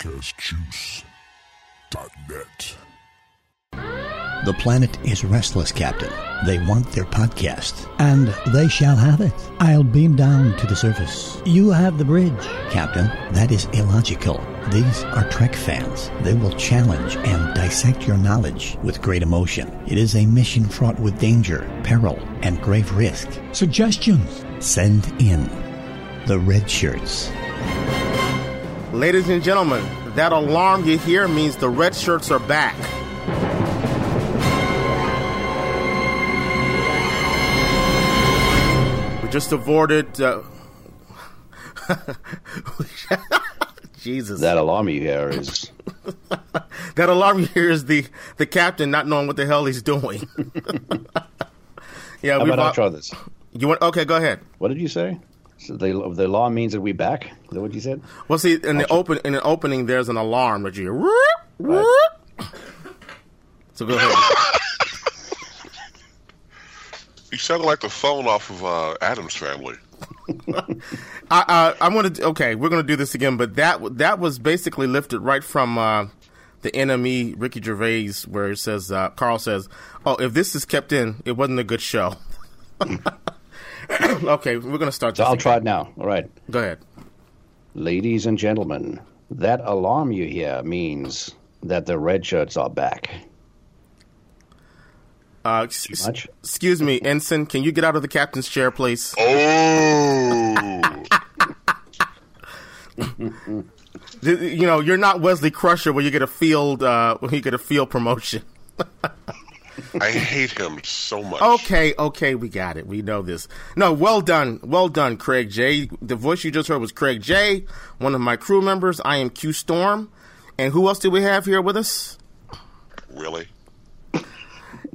podcastjuice.net. The planet is restless, Captain. They want their podcast, and they shall have it. I'll beam down to the surface. You have the bridge, Captain. That is illogical. These are Trek fans. They will challenge and dissect your knowledge with great emotion. It is a mission fraught with danger, peril, and grave risk. Suggestions? Send in the red shirts. Ladies and gentlemen, that alarm you hear means the red shirts are back. We just avoided. Uh... Jesus. That alarm you hear is. that alarm you hear is the, the captain not knowing what the hell he's doing. yeah, How about I try this? You want? Okay, go ahead. What did you say? So the the alarm means that we back. Is that what you said? Well, see, in the open in the opening, there's an alarm that you hear. Whoop, Right. So go ahead. You sounded like the phone off of uh, Addams Family. I uh, I want to. Okay, we're going to do this again, but that that was basically lifted right from uh, the NME Ricky Gervais, where it says uh, Carl says, "Oh, if this is kept in, it wasn't a good show." okay, we're going to start. So This I'll again. try it now. All right. Go ahead. Ladies and gentlemen, that alarm you hear means that the red shirts are back. Uh, ex- much? Excuse me, Ensign. Can you get out of the captain's chair, please? Oh, You know, you're not Wesley Crusher where you get a field uh, where you get a field promotion. I hate him so much. Okay, okay, we got it. We know this. No, well done, well done, Craig J. The voice you just heard was Craig J. One of my crew members. I am Q Storm, and who else do we have here with us? Really?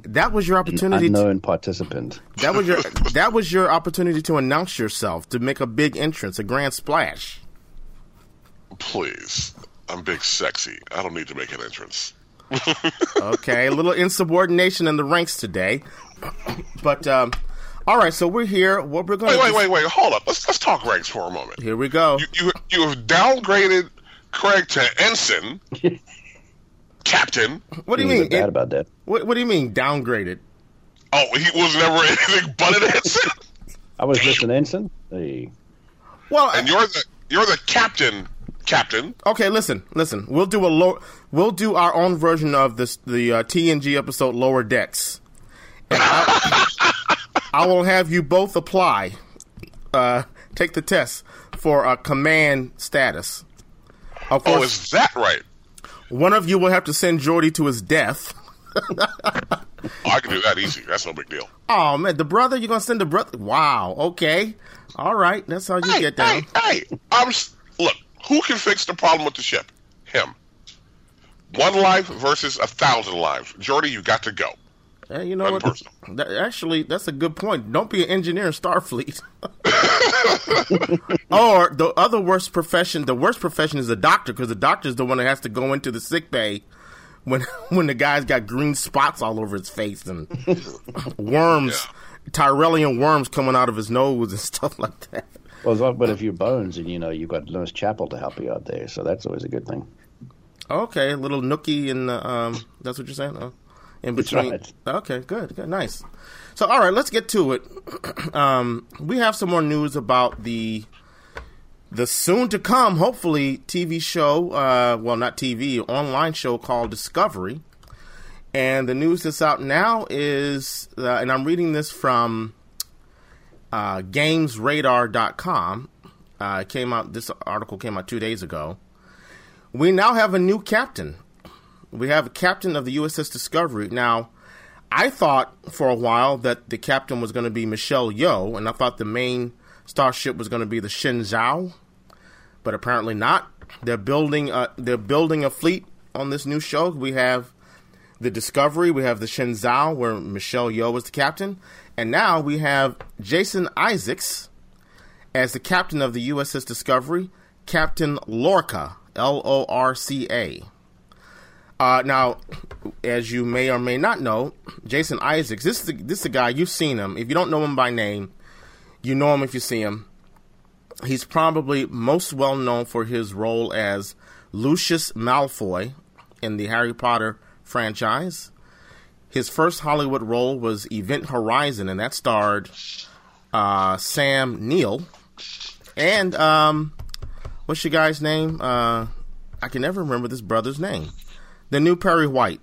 That was your opportunity. To, Unknown participant. that was your that was your opportunity to announce yourself, to make a big entrance, a grand splash. Please. I'm big sexy. I don't need to make an entrance. Okay, a little insubordination in the ranks today, but um, all right. So we're here. What we're going Wait, to wait, wait, wait. Hold up. Let's let's talk ranks for a moment. Here we go. You you, you have downgraded Craig to ensign, captain. What do you Things are mean? bad It- about that. what, what do you mean downgraded? Oh, he was never anything but an ensign. I was just an ensign. Hey. Well, And you're the you're the captain. Captain. Okay, listen, listen. We'll do a low. We'll do our own version of this, the uh, TNG episode Lower Decks. And I, I will have you both apply, uh, take the test for a command status. Of Oh, course, is that right? one of you will have to send Geordi to his death. Oh, I can do that easy. That's no big deal. Oh man, the brother you're gonna send the brother? Wow. Okay. All right. That's how you Hey, get down. hey, hey! I'm. Who can fix the problem with the ship? Him. One life versus a thousand lives. Geordi, you got to go. Hey, you know what? That, actually, that's a good point. Don't be an engineer in Starfleet. or the other worst profession, the worst profession is a doctor because the doctor is the one that has to go into the sick bay when when the guy's got green spots all over his face and worms, Tyrellian worms coming out of his nose and stuff like that. Well, but if you're Bones and you know you've got Nurse Chapel to help you out there, so that's always a good thing. Okay, a little nookie and um, that's what you're saying. Oh, in between. right. Okay, good, good, nice. So, all right, let's get to it. um, we have some more news about the the soon to come, hopefully, TV show. Uh, well, not TV, online show called Discovery. And the news that's out now is, uh, and I'm reading this from uh, GamesRadar.com. Uh, came out. This article came out two days ago. We now have a new captain. We have a captain of the USS Discovery. Now, I thought for a while that the captain was going to be Michelle Yeoh, and I thought the main starship was going to be the Shenzhou, but apparently not. They're building a, they're building a fleet on this new show. We have the Discovery, we have the Shenzhou, where Michelle Yeoh was the captain, and now we have Jason Isaacs as the captain of the USS Discovery, Captain Lorca, L O R C A. Uh, now, as you may or may not know, Jason Isaacs, this is the, this is the guy you've seen him. If you don't know him by name, you know him if you see him. he's probably most well known for his role as Lucius Malfoy in the Harry Potter franchise. His first Hollywood role was Event Horizon, and that starred uh, Sam Neill and um, what's your guy's name? Uh, I can never remember this brother's name. The new Perry White.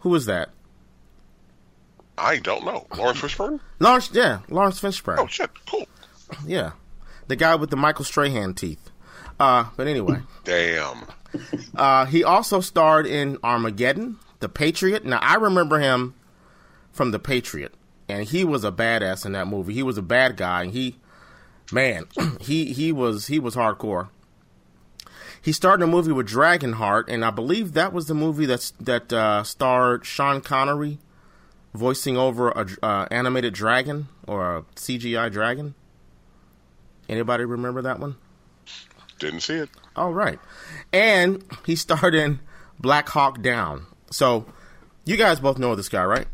Who is that? I don't know. Laurence Fishburne? Laurence, yeah, Laurence Fishburne. Oh shit, cool. Yeah, the guy with the Michael Strahan teeth. Uh, but anyway, Damn. uh, he also starred in Armageddon, The Patriot. Now I remember him from The Patriot, and he was a badass in that movie. He was a bad guy, and he, man, he he was he was hardcore. He starred in a movie with Dragonheart, and I believe that was the movie that's that uh, starred Sean Connery voicing over a uh, animated dragon or a CGI dragon. Anybody remember that one? Didn't see it. All right. And he starred in Black Hawk Down. So you guys both know this guy, right?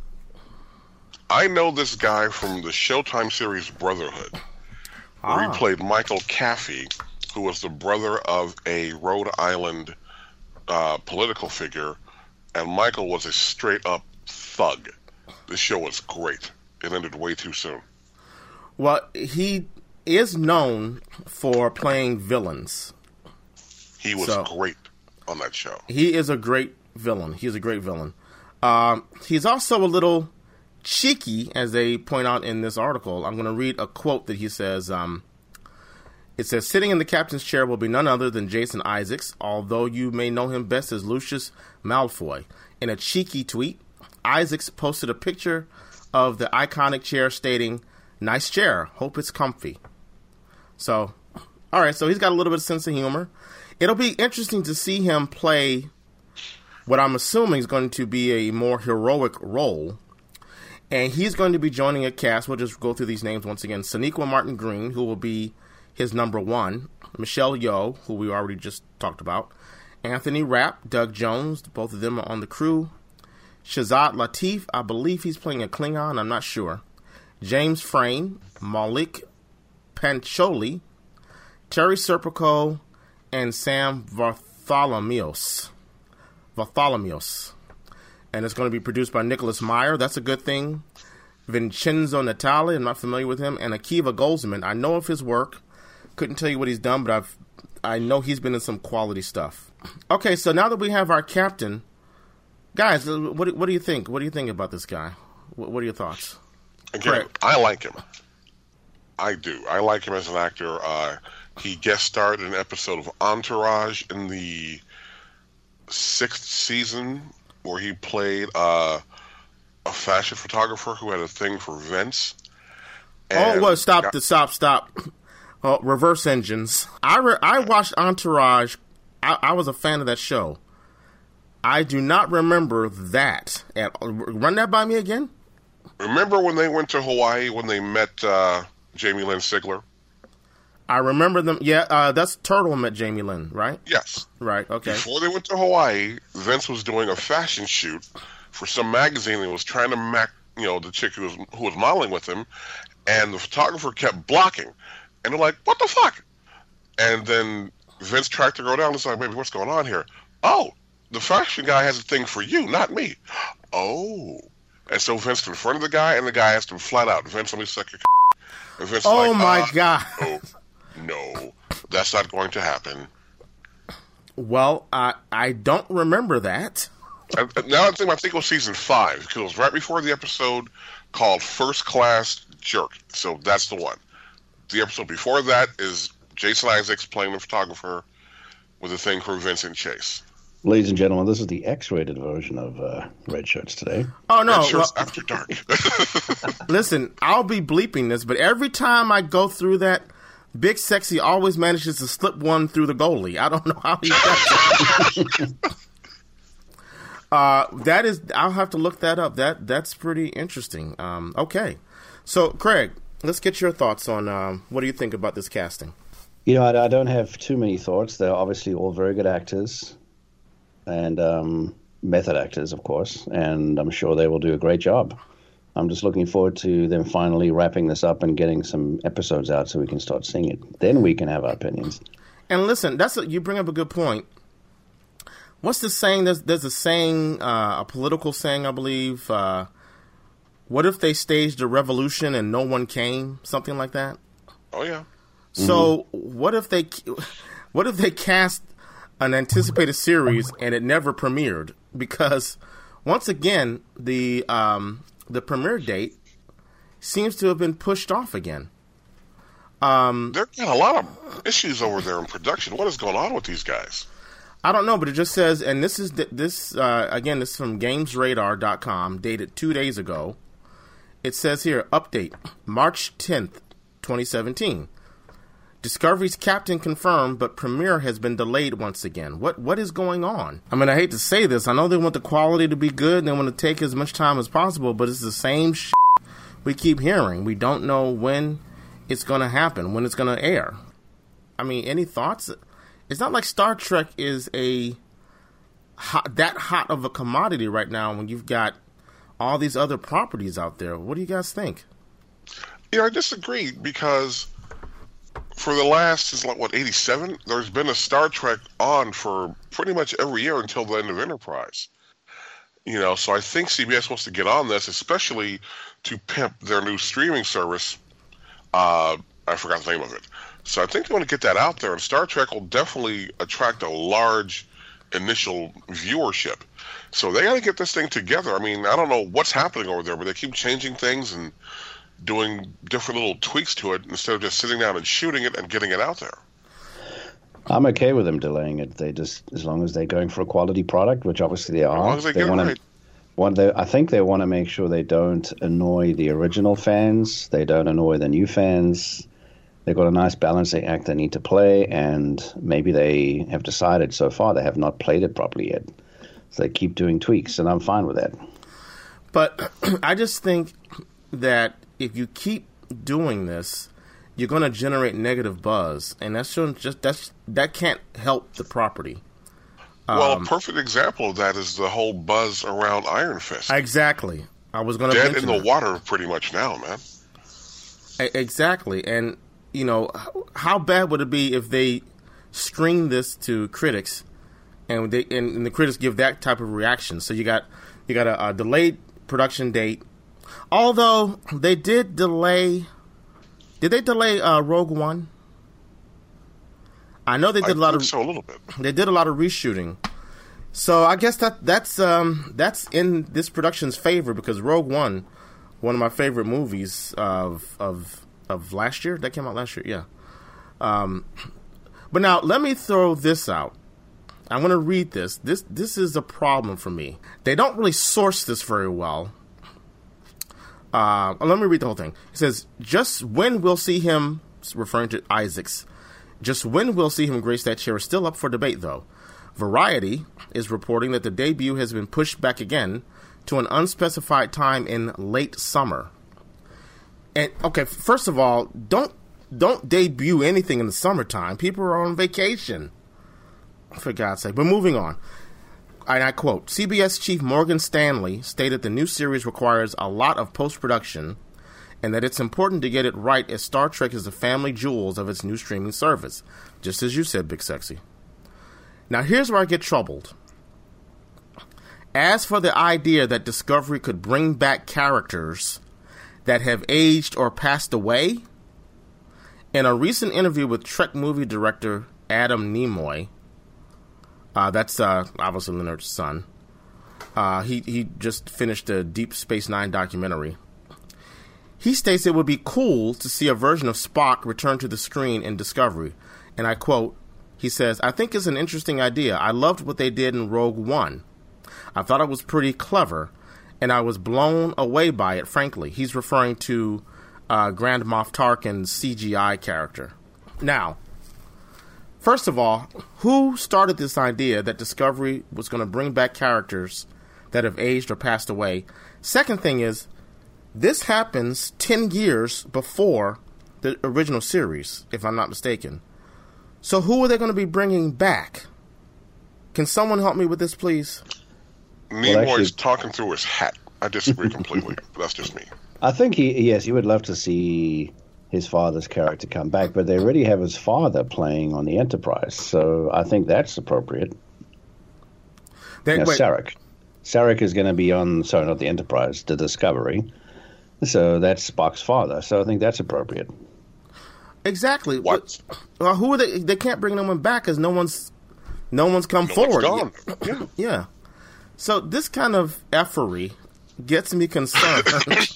I know this guy from the Showtime series Brotherhood, where Ah. he played Michael Caffee, who was the brother of a Rhode Island uh, political figure, and Michael was a straight up thug. The show was great. It ended way too soon. Well, he is known for playing villains. He was So- great on that show. He is a great villain. He's a great villain. Um, he's also a little cheeky, as they point out in this article. I'm going to read a quote that he says. Um, it says, Sitting in the captain's chair will be none other than Jason Isaacs, although you may know him best as Lucius Malfoy. In a cheeky tweet, Isaacs posted a picture of the iconic chair stating, Nice chair. Hope it's comfy. So, all right, so he's got a little bit of sense of humor. It'll be interesting to see him play what I'm assuming is going to be a more heroic role. And he's going to be joining a cast. We'll just go through these names once again. Sonequa Martin Green, who will be his number one. Michelle Yeoh, who we already just talked about. Anthony Rapp, Doug Jones, both of them are on the crew. Shazad Latif, I believe he's playing a Klingon, I'm not sure. James Frame, Maulik Pancholy, Terry Serpico, and Sam Bartholomeos. Bartholomeos. And it's going to be produced by Nicholas Meyer. That's a good thing. Vincenzo Natali, I'm not familiar with him, and Akiva Goldsman. I know of his work. Couldn't tell you what he's done, but I've I know he's been in some quality stuff. Okay, so now that we have our captain, guys, uh, what what do you think? What do you think about this guy? What, what are your thoughts? Again, Correct. I like him. I do. I like him as an actor. Uh, he guest starred in an episode of Entourage in the sixth season, where he played uh, a fashion photographer who had a thing for Vince. Oh, well, stop, got- the stop, stop. Uh, reverse engines. I re- I watched Entourage. I, I was a fan of that show. I do not remember that. At, run that by me again. Remember when they went to Hawaii when they met uh, Jamie Lynn Sigler? I remember them. Yeah, uh, that's Turtle met Jamie Lynn, right? Yes. Right. Okay. Before they went to Hawaii, Vince was doing a fashion shoot for some magazine and was trying to mac, you know, the chick who was who was modeling with him, and the photographer kept blocking, and they're like, "What the fuck?" And then Vince tracked the girl down. and It's like, "Baby, what's going on here?" Oh, the fashion guy has a thing for you, not me. Oh, and so Vince confronted the guy, and the guy asked him flat out, "Vince, let me suck your." And Vince Oh like, my "Uh, god. No, no, that's not going to happen. Well, I I don't remember that. And- and now I think I think it was season five because it was right before the episode called First Class Jerk. So that's the one. The episode before that is Jason Isaacs playing the photographer with a thing for Vincent Chase. Ladies and gentlemen, this is the X-rated version of uh, Red Shirts today. Oh no. Red Shirts well, after dark. listen, I'll be bleeping this, but every time I go through that, Big Sexy always manages to slip one through the goalie. I don't know how he does it. uh, that is, I'll have to look that up. That that's pretty interesting. Um, okay, so Craig, let's get your thoughts on um, what do you think about this casting? You know, I, I don't have too many thoughts. They're obviously all very good actors and um, method actors, of course, and I'm sure they will do a great job. I'm just looking forward to them finally wrapping this up and getting some episodes out so we can start seeing it. Then we can have our opinions. And listen, that's a, you bring up a good point. What's the saying? There's there's a saying, uh, a political saying, I believe. Uh, what if they staged a revolution and no one came? Something like that. Oh yeah. So what if they, what if they cast an anticipated series and it never premiered because once again the um, the premiere date seems to have been pushed off again. There got a lot of issues over there in production. What is going on with these guys? I don't know, but it just says, and this is this uh, again. This is from GamesRadar.com, dated two days ago. It says here, update March tenth, twenty seventeen. Discovery's captain confirmed, but premiere has been delayed once again. What what is going on? I mean, I hate to say this. I know they want the quality to be good and they want to take as much time as possible, but it's the same shit we keep hearing. We don't know when it's going to happen, when it's going to air. I mean, any thoughts? It's not like Star Trek is a hot, that hot of a commodity right now when you've got all these other properties out there. What do you guys think? Yeah, I disagree because for the last since like what eighty seven, there's been a Star Trek on for pretty much every year until the end of Enterprise. You know, so I think CBS wants to get on this, especially to pimp their new streaming service. Uh, I forgot the name of it. So I think they want to get that out there, and Star Trek will definitely attract a large initial viewership. So they got to get this thing together. I mean, I don't know what's happening over there, but they keep changing things and doing different little tweaks to it instead of just sitting down and shooting it and getting it out there. I'm okay with them delaying it. They just as long as they're going for a quality product, which obviously they are. long as they get it wanna, right. One, they, I think they want to make sure they don't annoy the original fans. They don't annoy the new fans. They've got a nice balancing act they need to play, and maybe they have decided so far they have not played it properly yet. So they keep doing tweaks, and I'm fine with that. But I just think that if you keep doing this, you're going to generate negative buzz, and that's just that's that can't help the property. well, Um, a perfect example of that is the whole buzz around Iron Fist. Exactly. I was going to Dead in the that. water pretty much now, man. Exactly, and you know how bad would it be if they string this to critics, and they and, and the critics give that type of reaction? So you got you got a, a delayed production date. Although they did delay, did they delay uh, Rogue One? I know they did a lot of so a little bit. they did a lot of reshooting. So I guess that that's um, that's in this production's favor because Rogue One, one of my favorite movies of of of last year that came out last year, yeah. Um, but now let me throw this out. I'm going to read this. This this is a problem for me. They don't really source this very well. Uh, let me read the whole thing. It says, "Just when we'll see him," referring to Isaacs. Just when we'll see him grace that chair is still up for debate, though. Variety is reporting that the debut has been pushed back again to an unspecified time in late summer. And okay, first of all, don't don't debut anything in the summertime. People are on vacation. For God's sake. But moving on. And I quote CBS chief Morgan Stanley stated the new series requires a lot of post production and that it's important to get it right as Star Trek is the family jewels of its new streaming service. Just as you said, Big Sexy. Now, here's where I get troubled. As for the idea that Discovery could bring back characters that have aged or passed away, in a recent interview with Trek movie director Adam Nimoy, uh, that's uh, obviously Leonard's son, uh, he, he just finished a Deep Space Nine documentary. He states it would be cool to see a version of Spock return to the screen in Discovery. And I quote, he says, I think it's an interesting idea. I loved what they did in Rogue One. I thought it was pretty clever, and I was blown away by it, frankly. He's referring to uh, Grand Moff Tarkin's CGI character. Now, first of all, who started this idea that Discovery was going to bring back characters that have aged or passed away? Second thing is, this happens 10 years before the original series, if I'm not mistaken. So who are they going to be bringing back? Can someone help me with this, please? Nimoy's actually- talking through his hat. I disagree completely. but that's just me. I think he yes, he would love to see his father's character come back, but they already have his father playing on the Enterprise, so I think that's appropriate. They, Now, wait, Sarek. Sarek is going to be on, sorry, not the Enterprise, the Discovery. So that's Spock's father. So I think that's appropriate. exactly. What? Well, who are they? They can't bring no one back because no one's no one's come No forward. one's gone. Yeah. Yeah. So this kind of effery gets me concerned.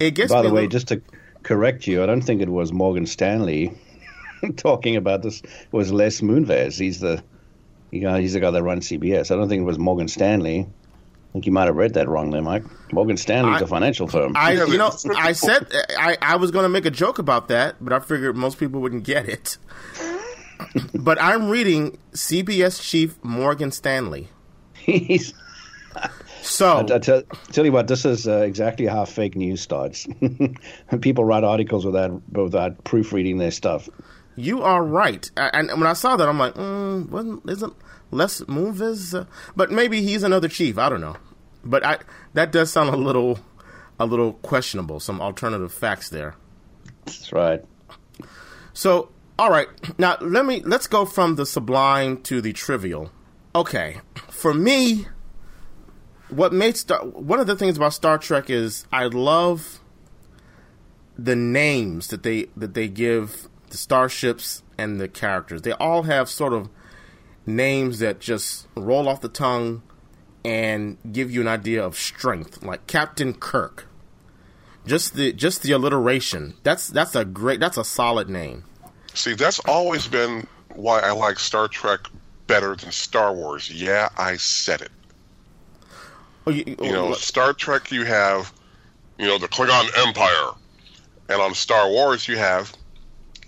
it gets By me the way, little- just to correct you, I don't think it was Morgan Stanley talking about this. It was Les Moonves. He's the, you uh, know, he's the guy that runs CBS. I don't think it was Morgan Stanley. I think you might have read that wrong there, Mike. Morgan Stanley's I- a financial firm. I, you know, I said I, I was going to make a joke about that, but I figured most people wouldn't get it. but I'm reading CBS chief Morgan Stanley. He's, So I tell, tell you what, this is uh, exactly how fake news starts. People write articles without without proofreading their stuff. you are right. And when I saw that, I'm like, mm, wasn't isn't Les Moonves? Uh, but maybe he's another chief. I don't know. But I that does sound a little a little questionable. Some alternative facts there. That's right. So, all right, now let me let's go from the sublime to the trivial. Okay, for me, what made Star one of the things about Star Trek is I love the names that they that they give the starships and the characters. They all have sort of names that just roll off the tongue and give you an idea of strength, like Captain Kirk. Just the just the alliteration. That's that's a great. That's a solid name. See, that's always been why I like Star Trek better than Star Wars. Yeah, I said it. Oh, you, You know, Star Trek, you have, you know, the Klingon Empire, and on Star Wars, you have.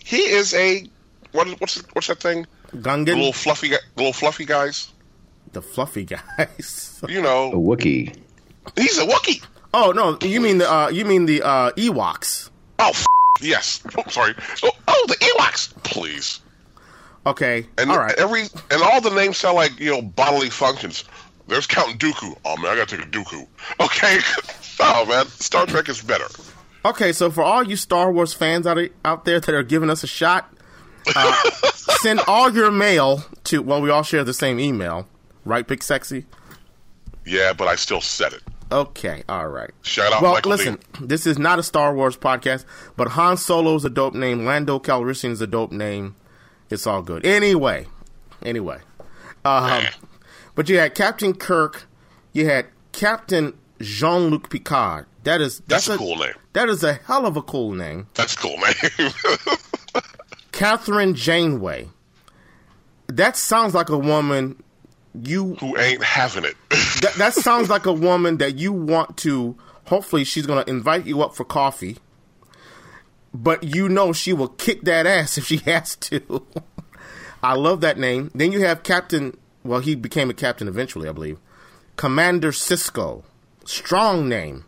He is a what is what's what's that thing? The Gungan, little fluffy, guy- little fluffy guys. the fluffy guys. You know, A Wookie. He's a Wookie. oh no, you mean the uh, you mean the uh, Ewoks? Oh, f- yes. Oh, sorry. Oh, oh, the Ewoks. Please. Okay, And all right. every and all the names sound like you know bodily functions. There's Count Dooku. Oh man, I gotta take a Dooku. Okay. oh man, Star Trek is better. Okay, so for all you Star Wars fans out out there that are giving us a shot, uh, send all your mail to. Well, we all share the same email, right? Big sexy. Yeah, but I still said it. Okay, all right. Shout out Well, Michael listen, this is not a Star Wars podcast, but Han Solo's a dope name. Lando Calrissian's a dope name. It's all good. Anyway, anyway, um, but you had Captain Kirk, you had Captain Jean Luc Picard. That is That's a cool name. That is a hell of a cool name. That's a cool name. Kathryn Janeway. That sounds like a woman you Who ain't having it? that, that sounds like a woman that you want to hopefully she's going to invite you up for coffee but you know she will kick that ass if she has to i love that name then you have captain well he became a captain eventually i believe commander sisko strong name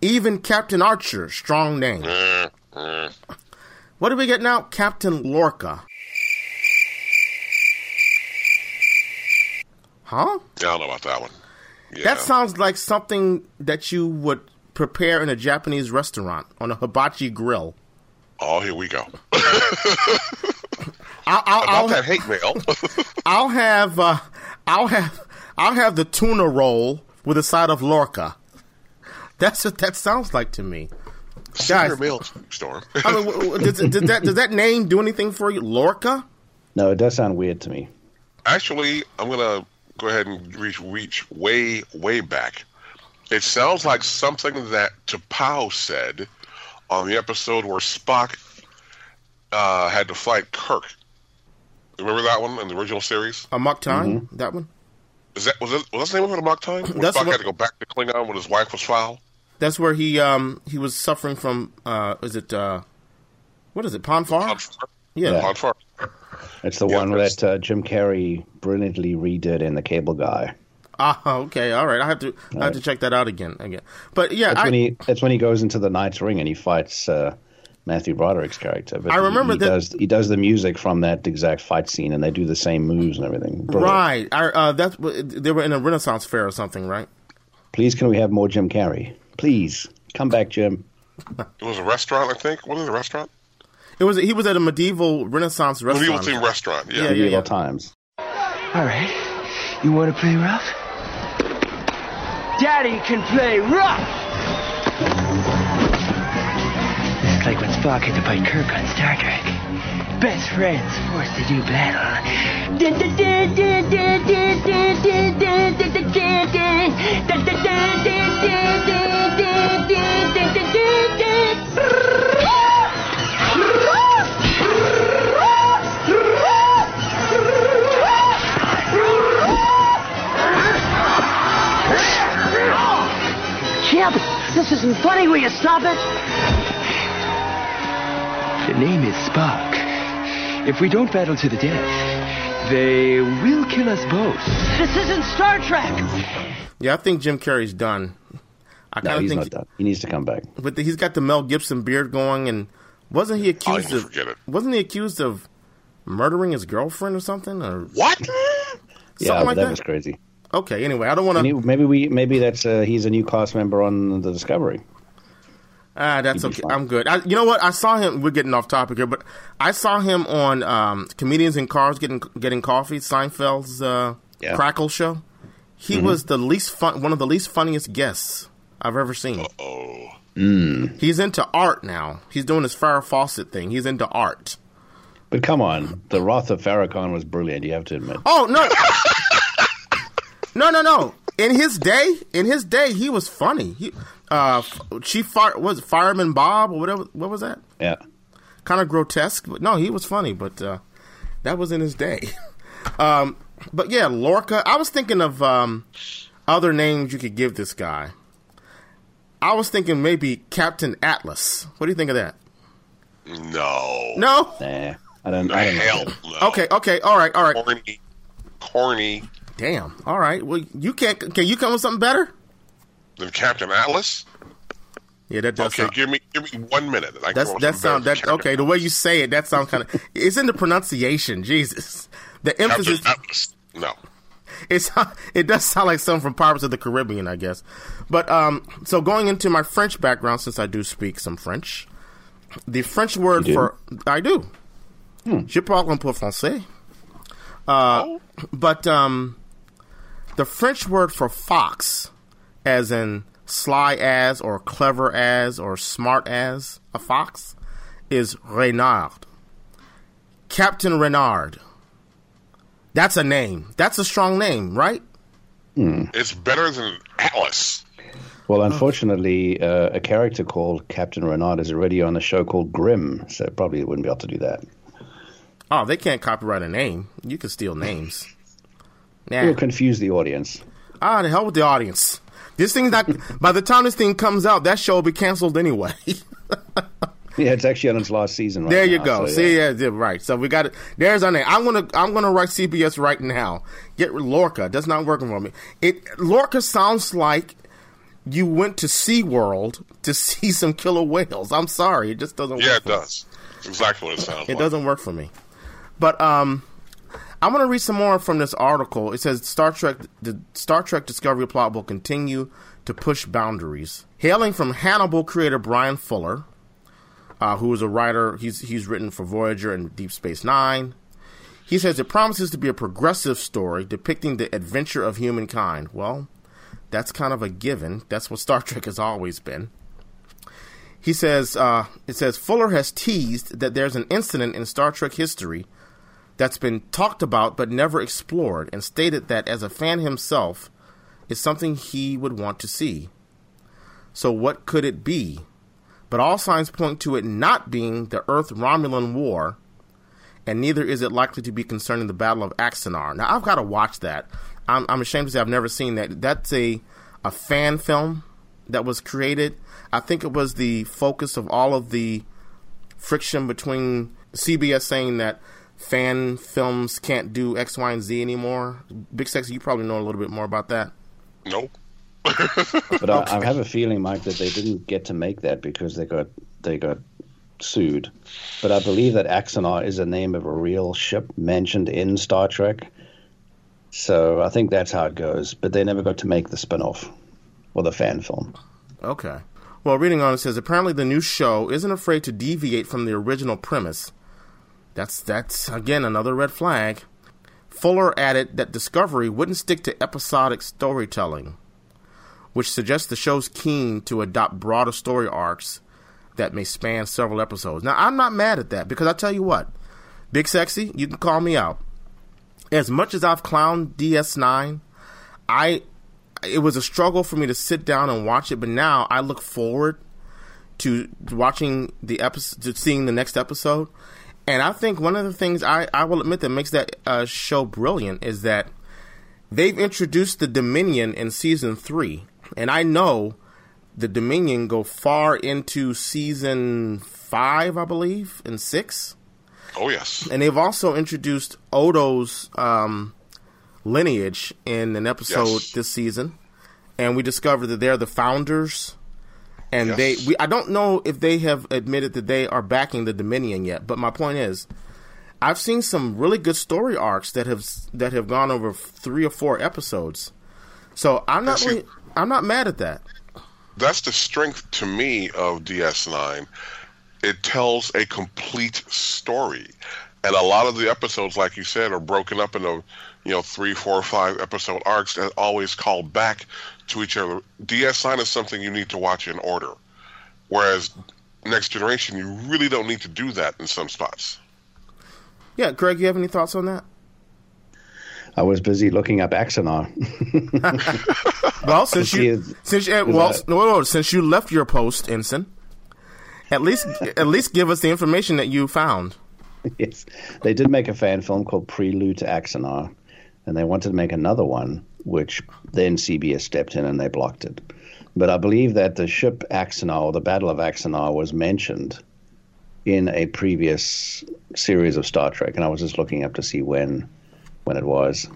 even captain archer strong name what do we get now captain lorca huh I don't know about that one. Yeah. That sounds like something that you would prepare in a Japanese restaurant on a hibachi grill. oh, here we go. I'll, I'll, About I'll, that hate mail. I'll have uh, I'll have I'll have the tuna roll with a side of Lorca. That's what that sounds like to me. Send your mail, Storm. I mean, w- w- does, does that does that name do anything for you, Lorca? No, it does sound weird to me. Actually, I'm gonna go ahead and reach reach way way back. It sounds like something that T'Pau said on the episode where Spock uh, had to fight Kirk. Remember that one in the original series? Amok Time? That one? Is that was that, was that the name of it? Amok Time? When That's Spock what- had to go back to Klingon when his wife was foul. That's where he um he was suffering from uh is it uh what is it Pon farr? Ponfar. Yeah. Pon farr. It's the Yeah, one that uh, Jim Carrey brilliantly redid in The Cable Guy. Ah, okay, all right. I have to I have to check that out again again. But yeah, That's I, when he. That's when he goes into the Knight's Ring and he fights uh, Matthew Broderick's character. But I remember he, that- does. He does the music from that exact fight scene, and they do the same moves and everything. Brilliant. Right. I, uh, that's they were in a Renaissance fair or something, right? Please, can we have more Jim Carrey? Please come back, Jim. It was a restaurant, I think. Wasn't it a restaurant? It was he was at a medieval Renaissance restaurant. Medieval restaurant. themed restaurant. Yeah. Yeah, Medieval yeah. times. All right. You want to play rough? Daddy can play rough! To fight Kirk on Star Trek. Best friends forced to do battle. Chip, this isn't funny. Will you stop it? The name is Spock. If we don't battle to the death, they will kill us both. This isn't Star Trek. Yeah, I think Jim Carrey's done. I No, he's think, not done. He needs to come back. but the, he's got the Mel Gibson beard going, and wasn't he accused Oh, you of? forget it. Wasn't he accused of murdering his girlfriend or something? Or What? Yeah, Something but like that, that? was crazy. okay, anyway, I don't want to. maybe we maybe that's uh, he's a new cast member on the Discovery. Ah, that's okay. fine. I'm good. I, you know what? I saw him. We're getting off topic here, but I saw him on um, comedians in cars getting getting coffee. Seinfeld's uh, Yeah. Crackle show. He Mm-hmm. was the least fun, one of the least funniest guests I've ever seen. Oh. He's into art now. He's doing his Farrah Fawcett thing. He's into art. But come on, the Wrath of Farrakhan was brilliant. You have to admit. Oh no, no, no, no. In his day, in his day, he was funny. He, uh, f- Chief Fire was Fireman Bob or whatever. What was that? Yeah, Kind of grotesque, but no, he was funny. But uh, that was in his day. Um, but yeah, Lorca. I was thinking of um, other names you could give this guy. I was thinking maybe Captain Atlas. What do you think of that? No. No. nah, I don't. I don't Hell know. no. Okay. Okay. All right. All right. Corny. Corny. Damn. All right. Well, you can't. Can you come with something better? Than Captain Atlas? Yeah, that does Okay, sound. give me give me one minute. and I That's that with sound that than okay. The way you say it, that sounds kind of. It's in the pronunciation. Jesus, the Captain emphasis. Atlas. No. It's it does sound like something from Pirates of the Caribbean, I guess. But um, so going into my French background, since I do speak some French, the French word for I do. Je parle un peu français. Uh, but um, the French word for fox, as in sly as or clever as or smart as a fox, is renard. Captain Renard. That's a name. That's a strong name, right? It's better than Atlas. Well, unfortunately, uh, a character called Captain Renard is already on a show called Grimm, so probably wouldn't be able to do that. Oh, they can't copyright a name. You can steal names. It will Nah. confuse the audience. Ah, the hell with the audience. This thing's not. by the time this thing comes out, that show will be canceled anyway. Yeah, it's actually on its last season right there you now, go. so, See, yeah. yeah, yeah, right. So we got it. There's our name. I'm gonna. I'm gonna write CBS right now. Get Lorca. That's not working for me. It Lorca sounds like you went to SeaWorld to see some killer whales. I'm sorry, it just doesn't. Yeah, work it for me. Yeah, it does. It's exactly what it sounds like. It like. doesn't work for me. But um, I'm going to read some more from this article. It says Star Trek, the Star Trek Discovery plot will continue to push boundaries. Hailing from Hannibal creator Bryan Fuller, uh, who is a writer, he's he's written for Voyager and Deep Space Nine. He says it promises to be a progressive story depicting the adventure of humankind. Well, that's kind of a given. That's what Star Trek has always been. He says, uh, it says Fuller has teased that there's an incident in Star Trek history that's been talked about but never explored, and stated that as a fan himself, is something he would want to see. So, what could it be? But all signs point to it not being the Earth Romulan War, and neither is it likely to be concerning the Battle of Axanar. Now, I've got to watch that. I'm, I'm ashamed to say I've never seen that. That's a a fan film that was created. I think it was the focus of all of the friction between CBS saying that fan films can't do X, Y, and Z anymore. Big Sexy, you probably know a little bit more about that. Nope. But I, I have a feeling, Mike, that they didn't get to make that because they got they got sued. But I believe that Axanar is a name of a real ship mentioned in Star Trek. So I think that's how it goes. But they never got to make the spin-off or the fan film. Okay. Well, reading on it says apparently the new show isn't afraid to deviate from the original premise. That's that's again another red flag. Fuller added that Discovery wouldn't stick to episodic storytelling, which suggests the show's keen to adopt broader story arcs that may span several episodes. Now, I'm not mad at that because I tell you what, Big Sexy, you can call me out. As much as I've clowned DS9, I it was a struggle for me to sit down and watch it, but now I look forward to watching the episode, to seeing the next episode. And I think one of the things I, I will admit that makes that uh, show brilliant is that they've introduced the Dominion in season three, and I know the Dominion go far into season five, I believe, and six. Oh yes, And they've also introduced Odo's um, lineage in an episode Yes. this season, and we discovered that they're the founders. And Yes. they, we, I don't know if they have admitted that they are backing the Dominion yet. But my point is, I've seen some really good story arcs that have that have gone over three or four episodes. So I'm not see- really, I'm not mad at that. that's the strength to me of DS9. It tells a complete story, and a lot of the episodes, like you said, are broken up into you know three, four, five episode arcs that always call back to each other. DS9 is something you need to watch in order, whereas Next Generation, you really don't need to do that in some spots. Yeah, Greg, you have any thoughts on that? I was busy looking up Axanar. Well, since you is- since uh, is well, that- no, no, no, since you left your post, Ensign, at least at least give us the information that you found. yes, they did make a fan film called Prelude to Axanar, and they wanted to make another one, which then CBS stepped in and they blocked it. But I believe that the ship Axanar, or the Battle of Axanar, was mentioned in a previous series of Star Trek, and I was just looking up to see when when it was.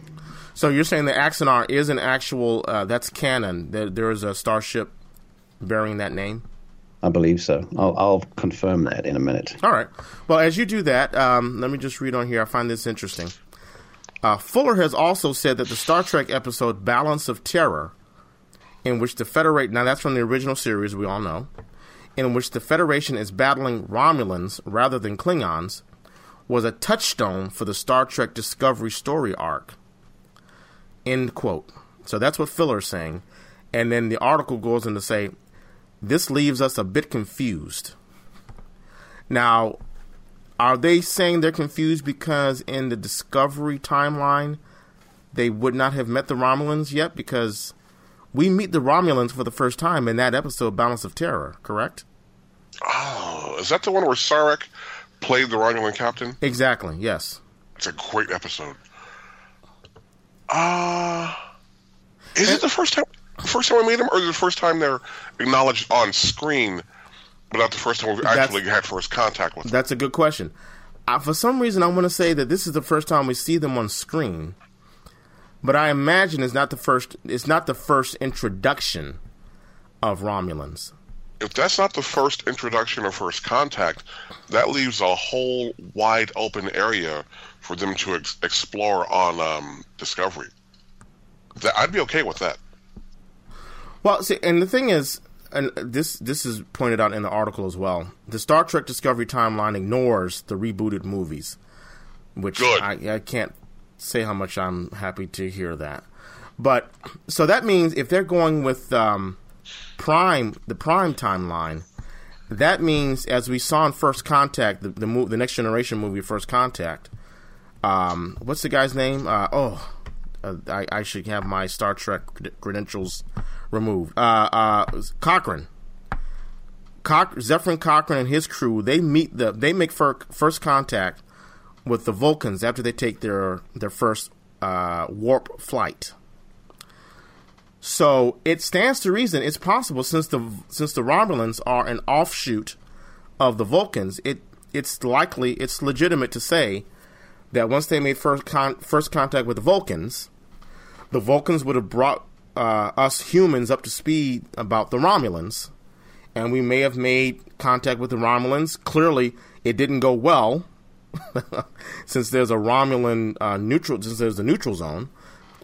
So you're saying the Axanar is an actual uh, that's canon. There, there is a starship bearing that name. I believe so. I'll, I'll confirm that in a minute. All right. Well, as you do that, um, let me just read on here. I find this interesting. Uh, Fuller has also said that the Star Trek episode "Balance of Terror," in which the Federation, now that's from the original series, we all know, in which the Federation is battling Romulans rather than Klingons, was a touchstone for the Star Trek Discovery story arc. End quote. So that's what Fuller's saying, and then the article goes on to say, "This leaves us a bit confused." Now, are they saying they're confused because in the Discovery timeline they would not have met the Romulans yet? Because we meet the Romulans for the first time in that episode, Balance of Terror, correct? Oh, is that the one where Sarek played the Romulan captain? Exactly, yes. It's a great episode. Uh is it the first time first time we meet them, or the first time they're acknowledged on screen but not the first time we actually had first contact with them? That's a good question. Uh, for some reason, I want to say that this is the first time we see them on screen, but I imagine it's not the first. It's not the first introduction of Romulans. If that's not the first introduction or first contact, that leaves a whole wide open area for them to ex- explore on um, Discovery. That, I'd be okay with that. Well, see, and the thing is, and this this is pointed out in the article as well. The Star Trek Discovery timeline ignores the rebooted movies, which I, I can't say how much I'm happy to hear that. But so that means if they're going with um, Prime, the Prime timeline, that means as we saw in First Contact, the the, mo- the Next Generation movie, First Contact. Um, what's the guy's name? Uh, oh, uh, I, I should have my Star Trek cred- credentials removed. Uh, uh, Cochrane. Coch- Zefram Cochrane and his crew they meet the they make fir- first contact with the Vulcans after they take their their first uh, warp flight. So it stands to reason it's possible since the since the Romulans are an offshoot of the Vulcans, it it's likely it's legitimate to say that once they made first con- first contact with the Vulcans, the Vulcans would have brought uh, us humans up to speed about the Romulans, and we may have made contact with the Romulans. Clearly, it didn't go well, since there's a Romulan uh, neutral, since there's a neutral zone,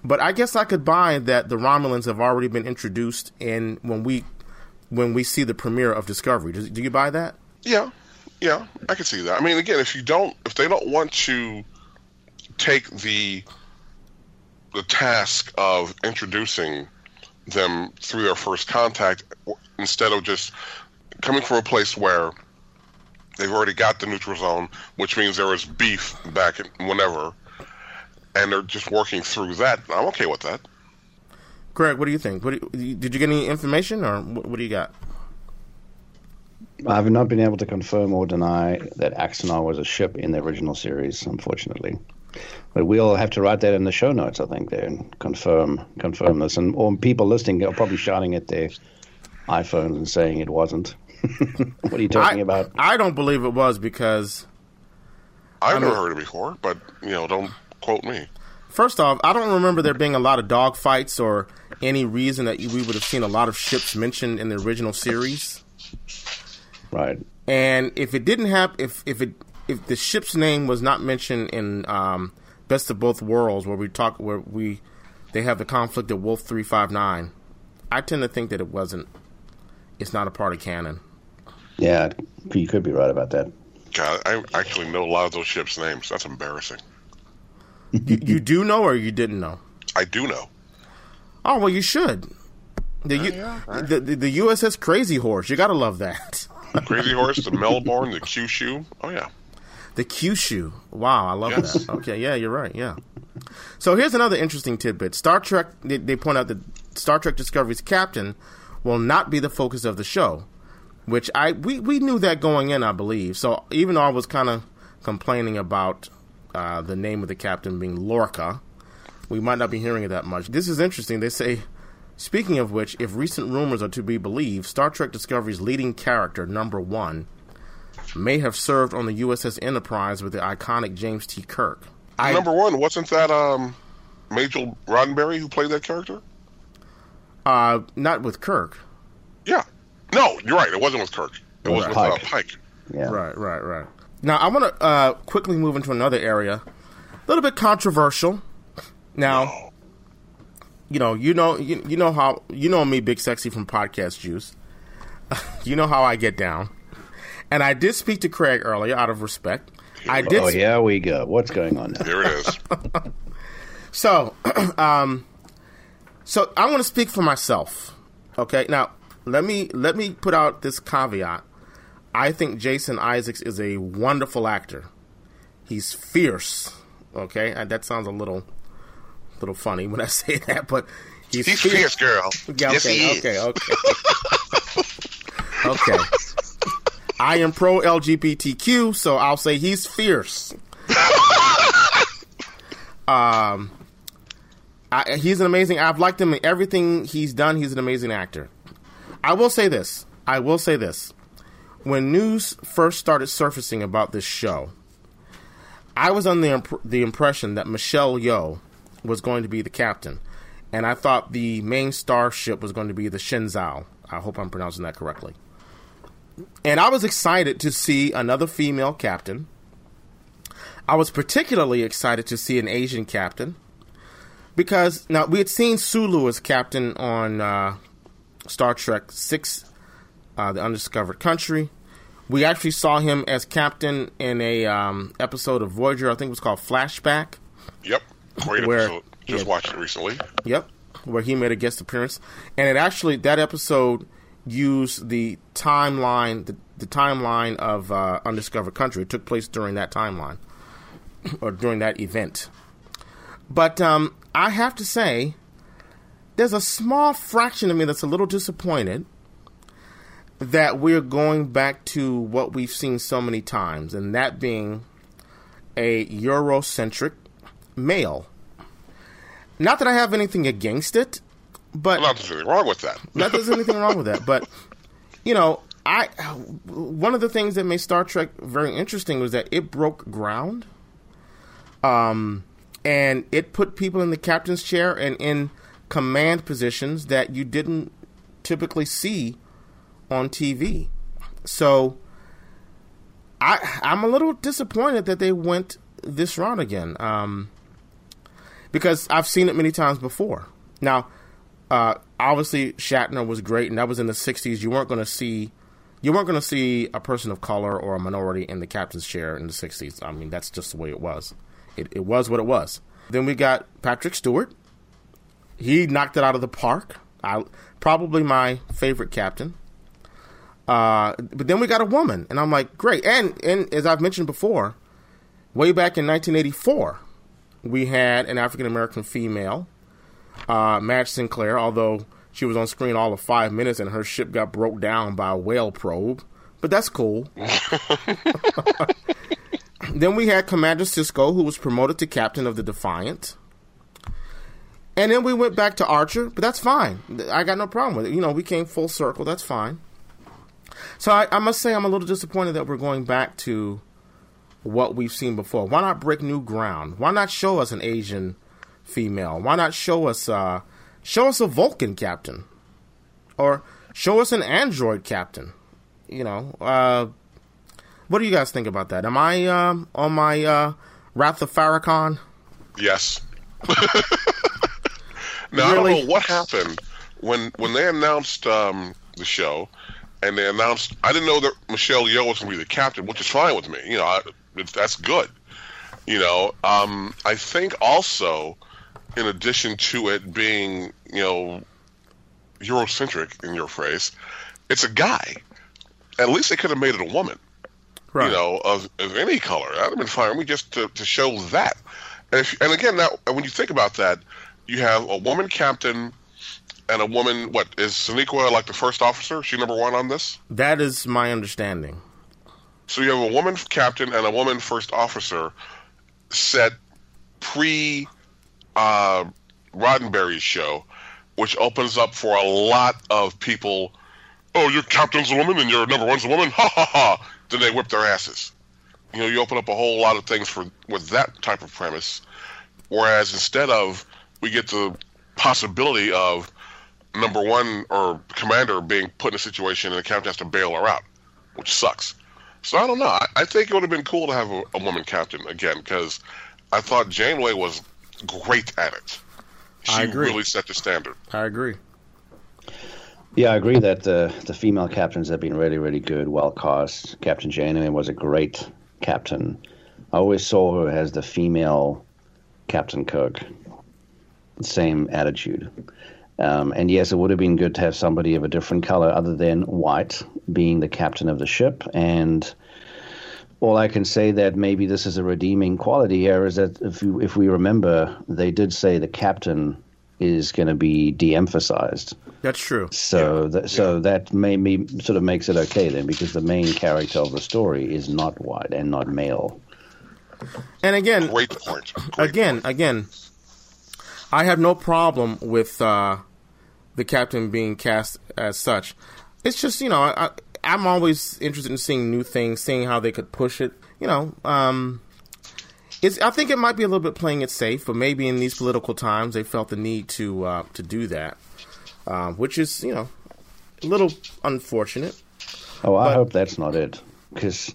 But I guess I could buy that the Romulans have already been introduced in when we when we see the premiere of Discovery. Do, do you buy that? Yeah, yeah, I can see that. I mean, again, if you don't, if they don't want to take the the task of introducing them through their first contact instead of just coming from a place where they've already got the neutral zone, which means there is beef back in whenever, and they're just working through that. I'm okay with that. Greg, what do you think? What do you, did you get any information, or what, what do you got? I've not been able to confirm or deny that Axanar was a ship in the original series, unfortunately. But we'll have to write that in the show notes, I think, there and confirm confirm this. And or people listening are probably shouting at their iPhones and saying it wasn't. what are you talking I, about? I don't believe it was because I've I never heard it before, but you know, don't quote me. First off, I don't remember there being a lot of dogfights or any reason that we would have seen a lot of ships mentioned in the original series. Right. And if it didn't have, if if it if the ship's name was not mentioned in um, Best of Both Worlds, where we talk, where we they have the conflict of Wolf three five nine, I tend to think that it wasn't. It's not a part of canon. Yeah, you could be right about that. God, I actually know a lot of those ships' names. That's embarrassing. you, you do know, or you didn't know? I do know. Oh well, you should. The, U- the, the the USS Crazy Horse, you gotta love that. Crazy Horse, the Melbourne, the Kyushu. Oh yeah. The Kyushu. Wow, I love Yes. that. Okay, yeah, you're right. Yeah. So here's another interesting tidbit. Star Trek. They, they point out that Star Trek Discovery's captain will not be the focus of the show, which I we we knew that going in, I believe. So even though I was kind of complaining about uh, the name of the captain being Lorca, we might not be hearing it that much. This is interesting. They say. Speaking of which, if recent rumors are to be believed, Star Trek Discovery's leading character, number one, may have served on the USS Enterprise with the iconic James T. Kirk. I, Number one, wasn't that um, Majel Roddenberry who played that character? uh, not with Kirk. Yeah. No, you're right. It wasn't with Kirk. It was Right. with Pike. Uh, Pike. Yeah. Right, right, right. Now I want to uh, quickly move into another area, a little bit controversial. Now, you know, you know, you, you know how you know me, Big Sexy from Podcast Juice. you know how I get down, and I did speak to Craig earlier out of respect. I did. Oh, here we go. What's going on now? There it is. So, um, so I want to speak for myself. Okay, now let me let me put out this caveat. I think Jason Isaacs is a wonderful actor. He's fierce. Okay, that sounds a little little funny when I say that, but he's, He's fierce, girl. Yeah, yes, okay, he is. okay, okay, okay. I am pro LGBTQ, so I'll say he's fierce. um, I, he's an amazing. I've liked him in everything he's done. He's an amazing actor. I will say this. I will say this. When news first started surfacing about this show, I was under the, imp- the impression that Michelle Yeoh was going to be the captain, and I thought the main starship was going to be the Shenzhou. I hope I'm pronouncing that correctly. And I was excited to see another female captain. I was particularly excited to see an Asian captain because now we had seen Sulu as captain on uh, Star Trek Six, uh, The Undiscovered Country. We actually saw him as captain in a um, episode of Voyager. I think it was called Flashback. Yep. Great Where- episode. Just yeah. watched it recently. Yep, where he made a guest appearance, and it actually that episode used the timeline, the, the timeline of uh, Undiscovered Country. It took place during that timeline or during that event. But um, I have to say, there's a small fraction of me that's a little disappointed that we're going back to what we've seen so many times, and that being a Eurocentric male. Not that I have anything against it, but Not there's anything wrong with that. not there's anything wrong with that. But you know, I one of the things that made Star Trek very interesting was that it broke ground, um, and it put people in the captain's chair and in command positions that you didn't typically see on TV. So I I'm a little disappointed that they went this route again. Um, because I've seen it many times before. Now, uh, obviously Shatner was great, and that was in the '60s. You weren't going to see, you weren't going to see a person of color or a minority in the captain's chair in the '60s. I mean, that's just the way it was. It, it was what it was. Then we got Patrick Stewart. He knocked it out of the park. I, probably my favorite captain. Uh, but then we got a woman, and I'm like, great. And and as I've mentioned before, way back in 1984, we had an African American female, uh, Madge Sinclair. Although she was on screen all of five minutes, and her ship got broke down by a whale probe, but that's cool. then we had Commander Sisko, who was promoted to captain of the Defiant. And then we went back to Archer, but that's fine. I got no problem with it. You know, we came full circle. That's fine. So I, I, must say I'm a little disappointed that we're going back to what we've seen before. Why not break new ground? Why not show us an Asian female? Why not show us uh, show us a Vulcan captain, or show us an android captain? You know, uh, what do you guys think about that? Am I um, on my uh, Wrath of Farrakhan? Yes. now really? I don't know what happened when when they announced um, the show and they announced. I didn't know that Michelle Yeoh was going to be the captain, which is fine with me. You know, I, that's good. You know, um, I think also, in addition to it being, you know, Eurocentric in your phrase, it's a guy. At least they could have made it a woman. Right. You know, of, of any color. That'd have been fine. We just to, to show that. And, if, and again, now when you think about that, you have a woman captain and a woman. What is Sonequa like the first officer? She number one on this. That is my understanding. So you have a woman captain and a woman first officer set pre uh, Roddenberry's show, which opens up for a lot of people. Oh, your captain's a woman and your number one's a woman. Ha ha ha! Then they whip their asses. You know, you open up a whole lot of things for with that type of premise. Whereas instead of we get the possibility of number one or commander being put in a situation and the captain has to bail her out, which sucks. So I don't know. I, I think it would have been cool to have a, a woman captain again because I thought Janeway was great at it. She really set the standard. I agree. Yeah, I agree that the the female captains have been really, really good, well cast. Captain Janeway was a great captain. I always saw her as the female Captain Kirk. Same attitude. Um, and yes, it would have been good to have somebody of a different color other than white being the captain of the ship. And all I can say that maybe this is a redeeming quality here is that if you, if we remember, they did say the captain is going to be de-emphasized. That's true. So yeah. that so yeah. that maybe sort of makes it okay then because the main character of the story is not white and not male. And again, great point. Great again, point. again, I have no problem with uh, the captain being cast as such. It's just you know I, I'm always interested in seeing new things, seeing how they could push it. You know, um, it's I think it might be a little bit playing it safe, but maybe in these political times they felt the need to uh, to do that, uh, which is you know a little unfortunate. Oh, I but, hope that's not it, because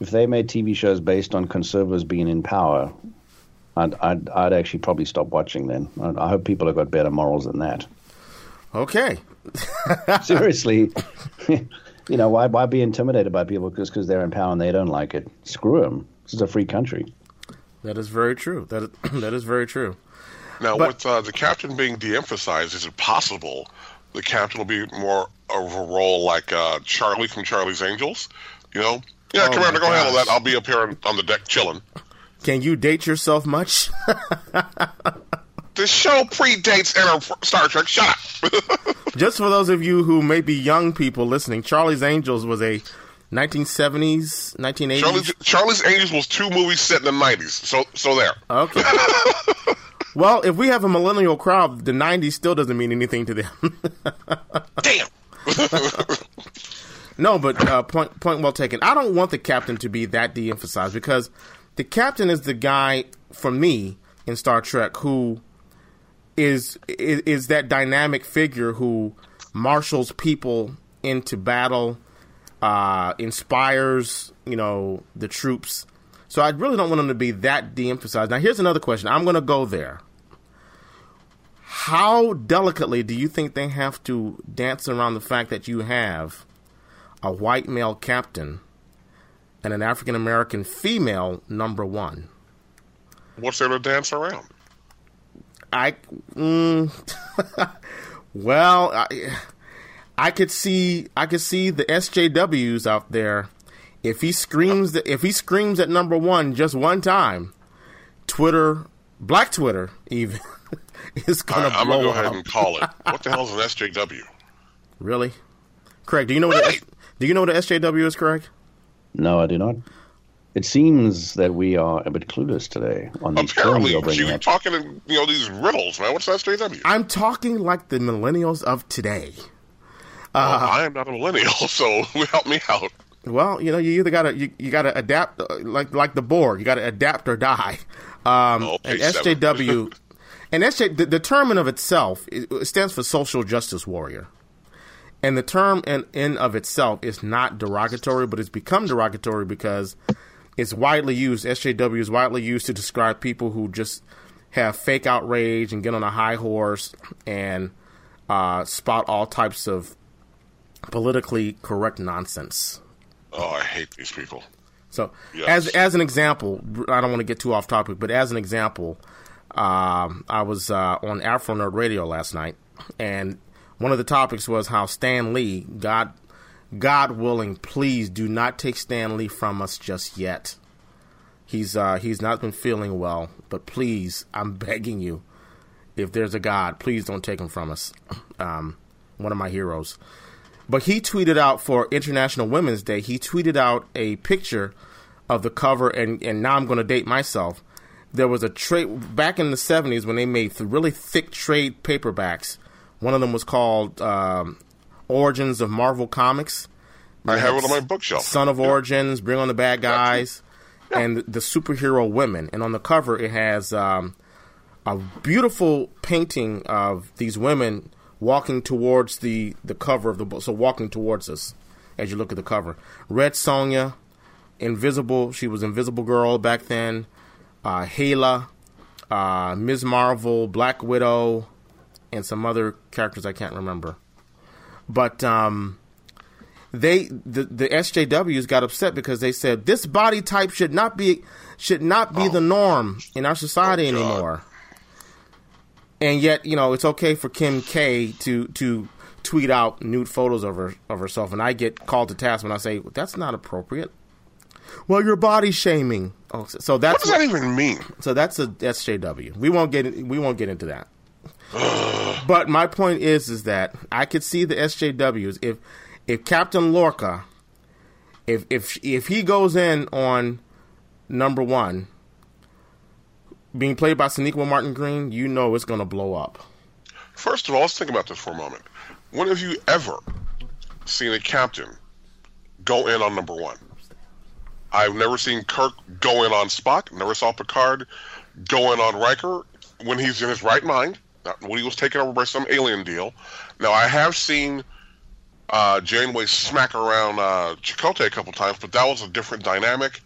if they made TV shows based on conservatives being in power, I'd, I'd, I'd actually probably stop watching then. I, I hope people have got better morals than that. Okay. Seriously, you know why why be intimidated by people just because they're in power and they don't like it? Screw them. This is a free country. That is very true. That is, that is very true. Now, but, with uh, the captain being de-emphasized, is it possible the captain will be more of a role like uh, Charlie from Charlie's Angels? You know, yeah, oh Commander, go handle that. I'll be up here on, on the deck chilling. Can you date yourself much? the show predates Star Trek. Shut up. Just for those of you who may be young people listening, Charlie's Angels was a 1970s, 1980s. Charlie's, Charlie's Angels was two movies set in the 90s. So, so there. Okay. well, if we have a millennial crowd, the 90s still doesn't mean anything to them. Damn. no, but uh, point point well taken. I don't want the captain to be that de-emphasized because the captain is the guy for me in Star Trek who is, is is that dynamic figure who marshals people into battle, uh, inspires you know the troops. So I really don't want him to be that de-emphasized. Now here's another question. I'm going to go there. how delicately do you think they have to dance around the fact that you have a white male captain and an African American female number one? What's there to dance around? I, mm, well, I, I could see, I could see the SJWs out there. If he screams, that, if he screams at number one just one time, Twitter, Black Twitter, even is gonna I, I'm blow gonna go up. ahead and call it. What the hell is an SJW? Really, Craig? Do you know what? Really? The, do you know what the SJW is, Craig? No, I do not. It seems that we are a bit clueless today on these terms you're you bringing keep up. talking in you know these riddles, man. What's that SJW? I'm talking like the millennials of today. Well, I am not a millennial, so help me out. Well, you know, you either gotta you, you gotta adapt, uh, like like the Borg. You gotta adapt or die. Um, Oh, and. SJW, and SJ, the, the term in of itself it, it stands for social justice warrior, and the term in in of itself is not derogatory, but it's become derogatory because it's widely used. SJW is widely used to describe people who just have fake outrage and get on a high horse and uh, spout all types of politically correct nonsense. Oh, I hate these people. So, Yes. as as an example, I don't want to get too off topic, but as an example, um, I was uh, on Afro Nerd Radio last night, and one of the topics was how Stan Lee, God, God willing, please do not take Stan Lee from us just yet. He's uh, he's not been feeling well, but please, I'm begging you, if there's a God, please don't take him from us. Um, one of my heroes. But he tweeted out for International Women's Day, he tweeted out a picture of the cover, and, and now I'm going to date myself. There was a trade back in the 70s when they made really thick trade paperbacks. One of them was called um, Origins of Marvel Comics. I have it on my bookshelf. Son of Origins, Bring on the Bad Guys, and the, superhero women. And on the cover, it has um, a beautiful painting of these women walking towards the, the cover of the book. So walking towards us as you look at the cover. Red Sonja, Invisible. She was Invisible Girl back then. Uh, Hala, uh, Ms. Marvel, Black Widow, and some other characters I can't remember. But um, they the the SJWs got upset because they said this body type should not be should not be the norm in our society Oh, anymore. And yet, you know, it's okay for Kim K to to tweet out nude photos of her of herself, and I get called to task when I say that's not appropriate. Well, you're body shaming. Oh, so- so What that's does that even mean? so that's a SJW. We won't get we won't get into that. but my point is is that I could see the SJWs if if Captain Lorca if if if he goes in on number 1 being played by Sonequa Martin Green, you know it's going to blow up. First of all, let's think about this for a moment. When have you ever seen a captain go in on number one? I've never seen Kirk go in on Spock. Never saw Picard go in on Riker when he's in his right mind, he was taken over by some alien deal. Now, I have seen uh, Janeway smack around uh, Chakotay a couple times, but that was a different dynamic.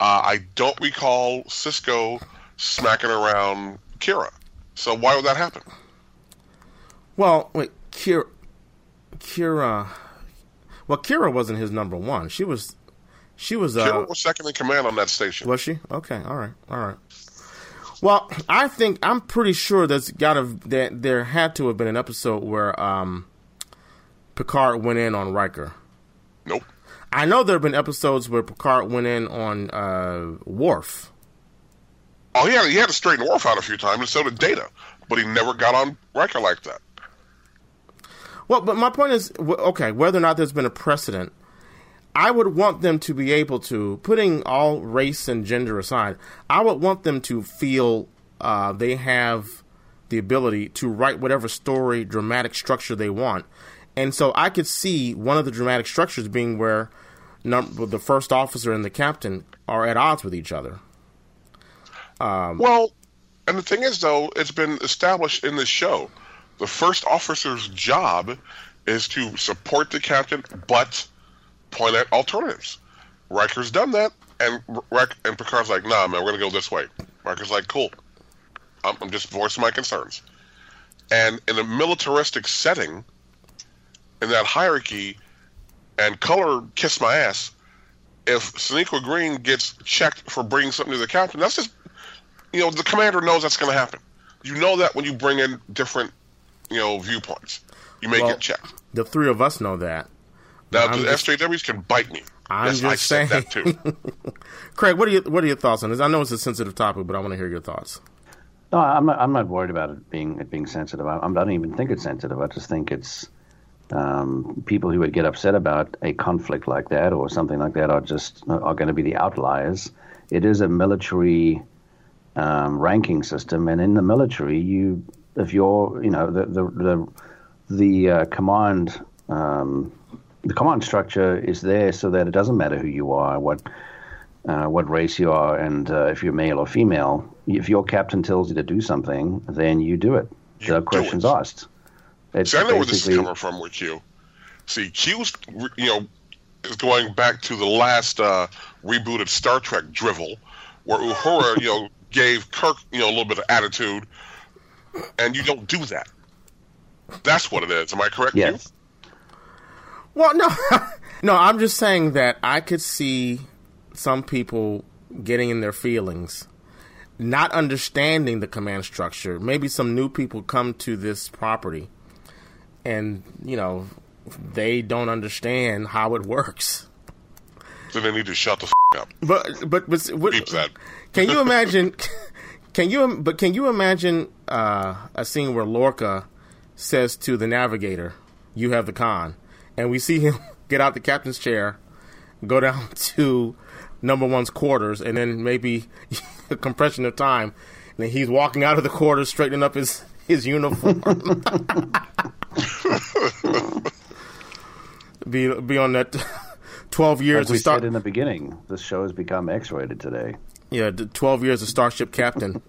Uh, I don't recall Sisko smacking around Kira. So why would that happen? Well, wait, Kira Kira Well, Kira wasn't his number 1. She was she was uh Kira was second in command on that station. Was she? Okay, all right, all right. Well, I think I'm pretty sure there's got to that there had to have been an episode where um, Picard went in on Riker. Nope. I know there have been episodes where Picard went in on uh, Worf. Oh, he had, he had to straighten Worf out a few times, and so did Data. But he never got on Riker like that. Well, but my point is, okay, whether or not there's been a precedent, I would want them to be able to, putting all race and gender aside, I would want them to feel uh, they have the ability to write whatever story, dramatic structure they want. And so I could see one of the dramatic structures being where num- the first officer and the captain are at odds with each other. Well, and the thing is, though, it's been established in this show. The first officer's job is to support the captain, but point at alternatives. Riker's done that, and Riker, and Picard's like, "Nah, man, we're gonna go this way." Riker's like, "Cool, I'm, I'm just voicing my concerns." And in a militaristic setting, in that hierarchy, and color kiss my ass, if Sonequa Green gets checked for bringing something to the captain, that's just, you know, the commander knows that's going to happen. You know that when you bring in different, you know, viewpoints, you may Well, get checked. The three of us know that. Now I'm the just- SJWs can bite me. I'm yes, I just said saying. that too. Craig, what are your what are your thoughts on this? I know it's a sensitive topic, but I want to hear your thoughts. No, I'm not. I'm not worried about it being it being sensitive. I, I don't even think it's sensitive. I just think it's um, people who would get upset about a conflict like that or something like that are just are going to be the outliers. It is a military um, ranking system, and in the military, you if you're you know the the the, the uh, command. Um, the command structure is there so that it doesn't matter who you are, what uh, what race you are, and uh, if you're male or female. If your captain tells you to do something, then you do it. You no do questions it. asked. It's See, I know where this is coming from with Q. See, Q's, you know, is going back to the last uh, rebooted Star Trek drivel, where Uhura, you know, gave Kirk, you know, a little bit of attitude, and you don't do that. That's what it is. Am I correct? Yes. Well, no, no. I'm just saying that I could see some people getting in their feelings, not understanding the command structure. Maybe some new people come to this property, and you know, they don't understand how it works. Then they need to shut the f- up. But but but what, can you imagine? Can you but can you imagine uh, a scene where Lorca says to the navigator, "You have the conn," and we see him get out the captain's chair, go down to number one's quarters, and then maybe a compression of time, and then he's walking out of the quarters, straightening up his his uniform. be be on that twelve years Like we to start. said in the beginning, this show has become X-rated today. Yeah, 12 years of Starship Captain.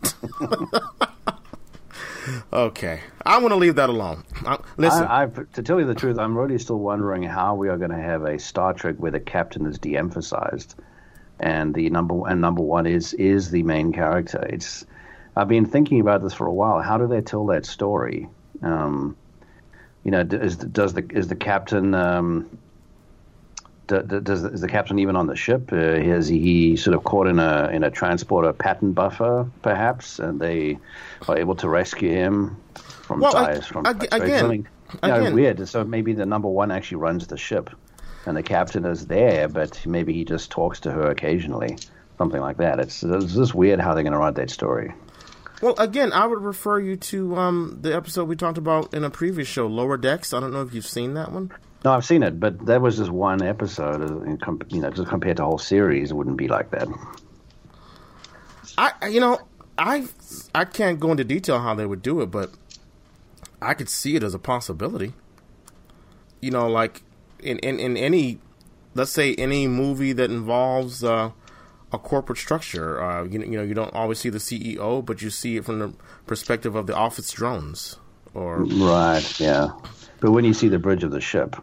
Okay. I'm going to leave that alone. I, listen, I, I, to tell you the truth, I'm really still wondering how we are going to have a Star Trek where the captain is de-emphasized, and the number and number one is is the main character. It's I've been thinking about this for a while. How do they tell that story? Um, you know, is, does the is the captain um, does is the captain even on the ship? Uh, is he sort of caught in a in a transporter pattern buffer, perhaps, and they are able to rescue him from Well, from ag- again- something you know, again- weird. So maybe the number one actually runs the ship, and the captain is there, but maybe he just talks to her occasionally, something like that. It's, it's just weird how they're going to write that story. well, again, I would refer you to um, the episode we talked about in a previous show, Lower Decks. I don't know if you've seen that one. No, I've seen it, but that was just one episode. you know, just compared to a whole series, it wouldn't be like that. I, you know, I, I can't go into detail how they would do it, but I could see it as a possibility. You know, like in, in, in any, let's say any movie that involves uh, a corporate structure. Uh, you, know- you know, you don't always see the CEO, but you see it from the perspective of the office drones. Or Right. Yeah. But when you see the bridge of the ship,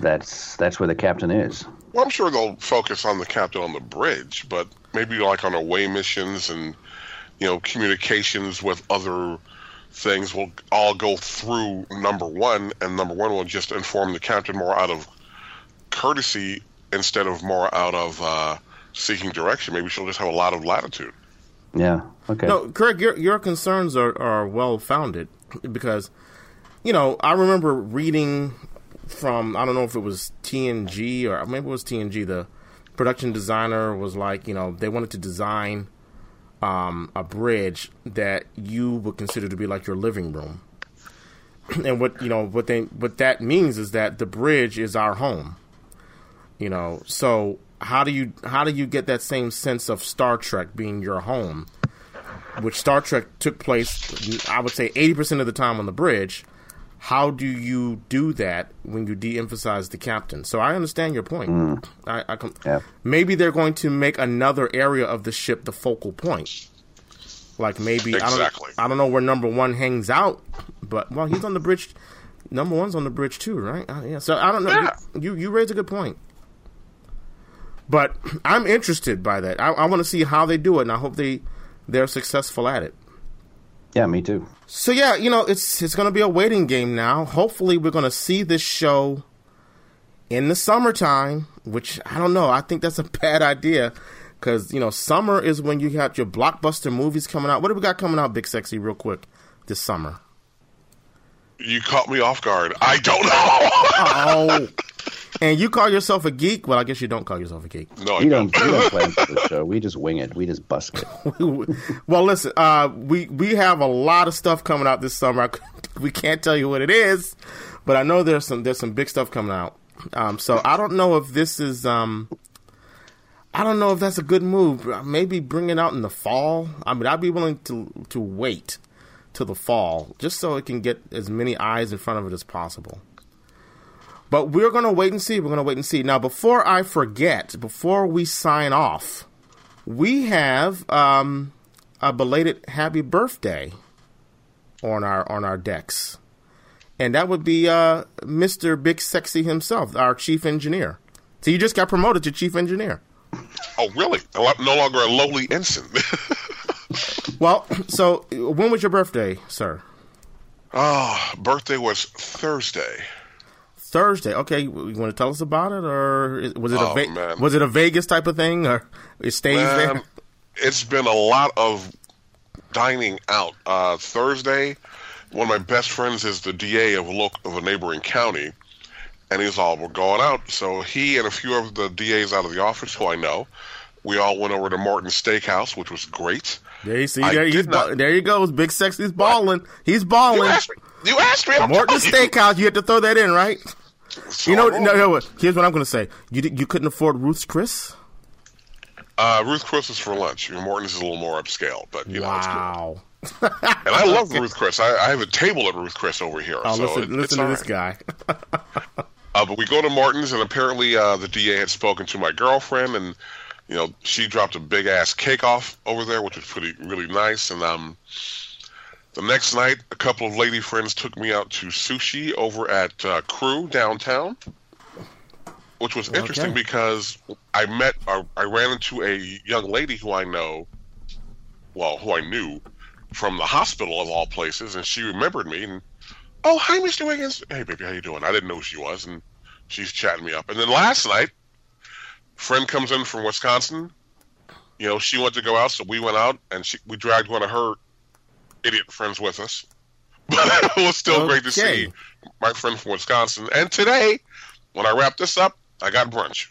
that's that's where the captain is. Well, I'm sure they'll focus on the captain on the bridge, but maybe like on away missions and you know communications with other things will all go through number one, and number one will just inform the captain more out of courtesy instead of more out of uh, seeking direction. Maybe she'll just have a lot of latitude. Yeah. Okay. No, Craig, your your concerns are, are well founded because, you know, I remember reading from I don't know if it was TNG or maybe it was TNG. The production designer was like, you know, they wanted to design um, a bridge that you would consider to be like your living room, and what you know what they what that means is that the bridge is our home. You know, so how do you how do you get that same sense of Star Trek being your home? which Star Trek took place, I would say, 80% of the time on the bridge. How do you do that when you de emphasize the captain? So I understand your point. I, I com- Yeah. Maybe they're going to make another area of the ship the focal point. Like maybe Exactly. I don't I don't know where number one hangs out, but well he's on the bridge. Number one's on the bridge too, right? Uh, yeah. So I don't know. Yeah. You you raise a good point. But I'm interested by that. I, I want to see how they do it, and I hope they they're successful at it. Yeah, me too. So yeah, you know, it's it's going to be a waiting game now. Hopefully, we're going to see this show in the summertime, which I don't know. I think that's a bad idea because you know, summer is when you got your blockbuster movies coming out. What do we got coming out, Big Sexy, real quick this summer? You caught me off guard. I don't know. Oh, And you call yourself a geek? Well, I guess you don't call yourself a geek. no, I We don't. don't, we don't plan for the show. We just wing it. We just busk it. well, listen, uh, we we have a lot of stuff coming out this summer. We can't tell you what it is, but I know there's some there's some big stuff coming out. Um, so I don't know if this is um, I don't know if that's a good move. Maybe bring it out in the fall. I mean, I'd be willing to to wait till the fall just so it can get as many eyes in front of it as possible. But we're gonna wait and see. We're gonna wait and see. Now, before I forget, before we sign off, we have um, a belated happy birthday on our on our decks, and that would be uh, Mr. Big Sexy himself, our chief engineer. So you just got promoted to chief engineer. Oh, really? I'm no longer a lowly ensign. Well, so when was your birthday, sir? Ah, birthday was Thursday. Thursday. Okay, you want to tell us about it, or was it a Oh, Ve- man. was it a Vegas type of thing, or it stays there? It's been a lot of dining out. Uh, Thursday, one of my best friends is the DA of a local, of a neighboring county, and he's all we're going out. So he and a few of the DAs out of the office who I know, we all went over to Morton's Steakhouse, which was great. There you see, I there, he's not- there you go. Big Sexy's balling. He's You balling. asked me. You asked me. I'm Morton you. Steakhouse. You had to throw that in, right? So You know, no, no, here's what I'm going to say. You you couldn't afford Ruth's Chris? Uh, Ruth Chris is for lunch. Morton's is a little more upscale, but you know, it's good. wow. And I love Ruth Chris. I, I have a table at Ruth Chris over here. Oh, so listen, it- listen to all this guy. Uh, but we go to Morton's, and apparently uh, the DA had spoken to my girlfriend, and you know she dropped a big ass cake off over there, which was pretty really nice. And um, the next night, a couple of lady friends took me out to sushi over at uh, Crew downtown, which was interesting Okay. because I met, I, I ran into a young lady who I know, well, who I knew from the hospital of all places, and she remembered me and oh hi mr wiggins. Hey baby how you doing? I didn't know who she was and she's chatting me up. And then last night friend comes in from wisconsin. You know she wanted to go out so we went out and she, we dragged one of her idiot friends with us but it was still great to see my friend from wisconsin and today when i wrap this up i got brunch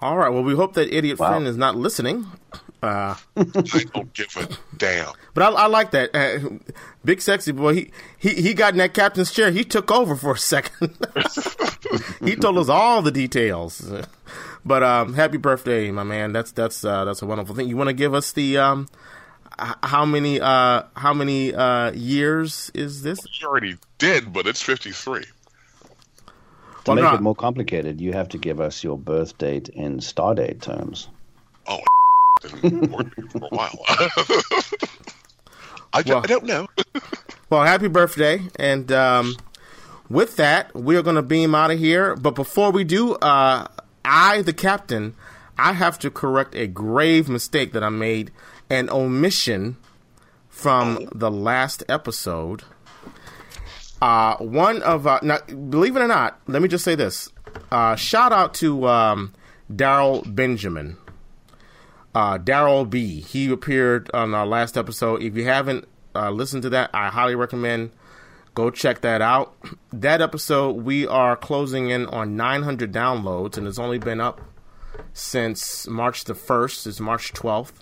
All right. Well, we hope that idiot Wow. friend is not listening. Uh, i don't give a damn but I, I like that. Uh, Big sexy boy. He, he he got in that captain's chair. He took over for a second. he told us all the details. But um, happy birthday, my man. That's that's uh, that's a wonderful thing. You want to give us the um, h- how many uh, how many uh, years is this? you already did but it's 53 To Well, make no, it more complicated, you have to give us your birth date in star date terms. Oh, didn't work for a while. I, d- Well- I don't know. Well, happy birthday. And um, with that, we're going to beam out of here. But before we do, uh, I, the captain, I have to correct a grave mistake that I made an omission from the last episode. Uh, one of, uh, now, believe it or not, let me just say this. Uh, shout out to um, Daryl Benjamin. Uh, Daryl B. He appeared on our last episode. If you haven't uh, listened to that, I highly recommend go check that out. That episode, we are closing in on 900 downloads, and it's only been up since March the 1st. It's March 12th.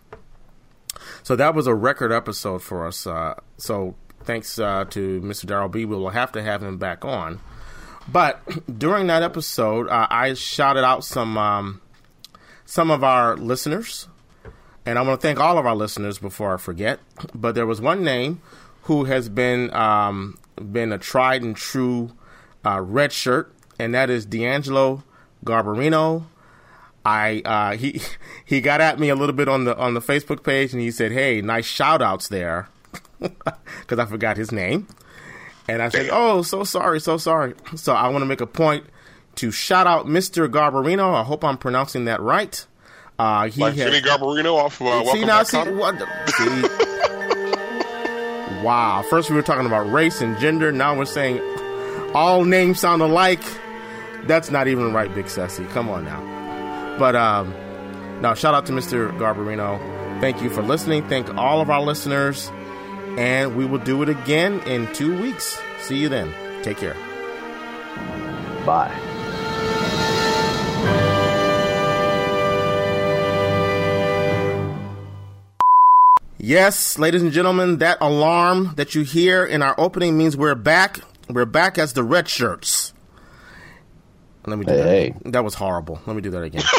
So that was a record episode for us. Uh, so thanks uh, to Mr. Daryl B. We will have to have him back on. But during that episode, uh, I shouted out some um, some of our listeners, and I want to thank all of our listeners before I forget. But there was one name who has been um, been a tried and true uh, red shirt, and that is D'Angelo Garbarino. I uh, he he got at me a little bit on the on the Facebook page, and he said, "Hey, nice shout outs there," because I forgot his name. And I said, "Oh, so sorry, so sorry." So I want to make a point to shout out Mr. Garbarino. I hope I'm pronouncing that right. Uh, he Like has, Garbarino off of uh, see Welcome now, see, what, the- see. Wow. First we were talking about race and gender. Now we're saying all names sound alike. That's not even right, Big Sassy. Come on now. But um, now, shout out to Mr. Garbarino. Thank you for listening. Thank all of our listeners. And we will do it again in two weeks. See you then. Take care. Bye. Yes, ladies and gentlemen, that alarm that you hear in our opening means we're back. We're back as the red shirts. Let me do Hey, that. That was horrible. Let me do that again.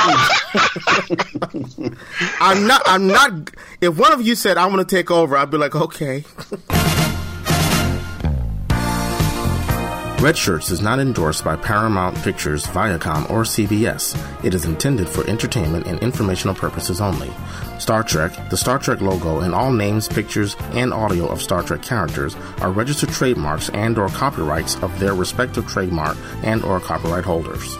I'm not. I'm not. If one of you said I want to take over, I'd be like, okay. Red Shirts is not endorsed by Paramount Pictures, Viacom, or CBS. It is intended for entertainment and informational purposes only. Star Trek, the Star Trek logo, and all names, pictures, and audio of Star Trek characters are registered trademarks and or copyrights of their respective trademark and or copyright holders.